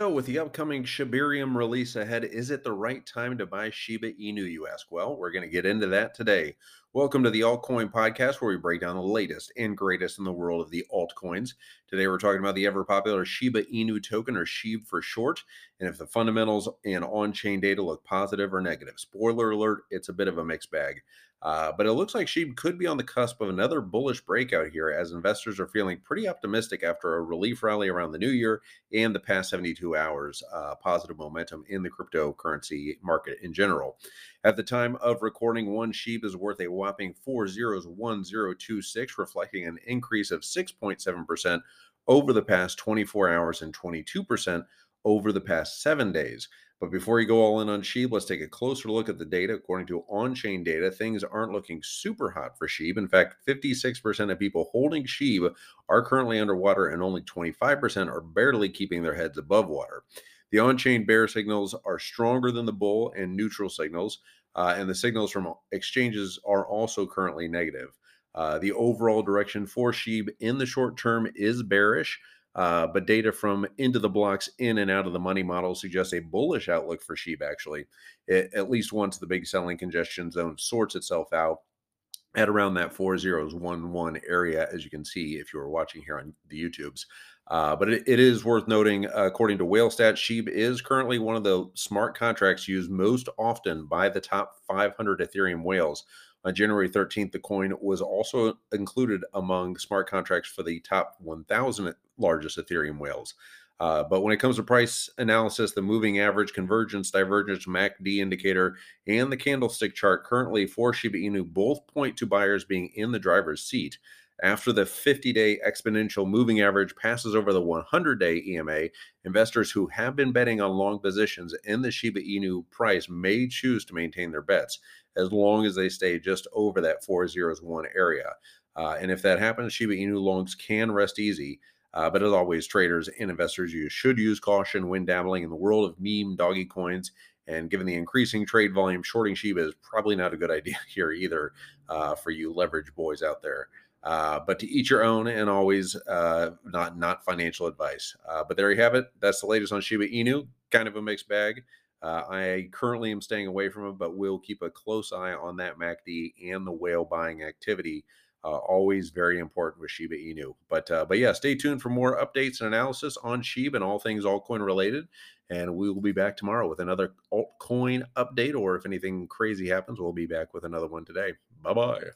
So, with the upcoming Shibarium release ahead, is it the right time to buy Shiba Inu, you ask? Well, we're going to get into that today. Welcome to the Altcoin Podcast, where we break down the latest and greatest in the world of the altcoins. Today, we're talking about the ever popular Shiba Inu token, or SHIB for short, and if the fundamentals and on chain data look positive or negative. Spoiler alert, it's a bit of a mixed bag. Uh, but it looks like SHIB could be on the cusp of another bullish breakout here as investors are feeling pretty optimistic after a relief rally around the new year and the past 72 hours uh, positive momentum in the cryptocurrency market in general. At the time of recording, one SHIB is worth a whopping 401026, reflecting an increase of 6.7% over the past 24 hours and 22% over the past seven days. But before you go all in on SHIB, let's take a closer look at the data. According to on chain data, things aren't looking super hot for SHIB. In fact, 56% of people holding SHIB are currently underwater, and only 25% are barely keeping their heads above water. The on chain bear signals are stronger than the bull and neutral signals, uh, and the signals from exchanges are also currently negative. Uh, the overall direction for SHIB in the short term is bearish. Uh, but data from IntoTheBlock's in and out of the money model suggests a bullish outlook for SHIB, actually, it, at least once the big selling congestion zone sorts itself out at around that 4011 area, as you can see if you were watching here on the YouTubes. Uh, but it, it is worth noting, uh, according to WhaleStat, SHIB is currently one of the smart contracts used most often by the top 500 Ethereum whales. On January 13th, the coin was also included among smart contracts for the top 1,000 largest Ethereum whales. Uh, but when it comes to price analysis, the moving average, convergence, divergence, MACD indicator, and the candlestick chart currently for Shiba Inu both point to buyers being in the driver's seat. After the 50 day exponential moving average passes over the 100 day EMA, investors who have been betting on long positions in the Shiba Inu price may choose to maintain their bets as long as they stay just over that 401 area. Uh, and if that happens, Shiba Inu longs can rest easy. Uh, but as always, traders and investors, you should use caution when dabbling in the world of meme doggy coins. And given the increasing trade volume, shorting Shiba is probably not a good idea here either uh, for you leverage boys out there. Uh, but to each your own, and always uh, not not financial advice. Uh, but there you have it. That's the latest on Shiba Inu. Kind of a mixed bag. Uh, I currently am staying away from it, but we'll keep a close eye on that MACD and the whale buying activity. Uh, always very important with Shiba Inu. But uh, but yeah, stay tuned for more updates and analysis on Shiba and all things altcoin related. And we will be back tomorrow with another altcoin update, or if anything crazy happens, we'll be back with another one today. Bye bye.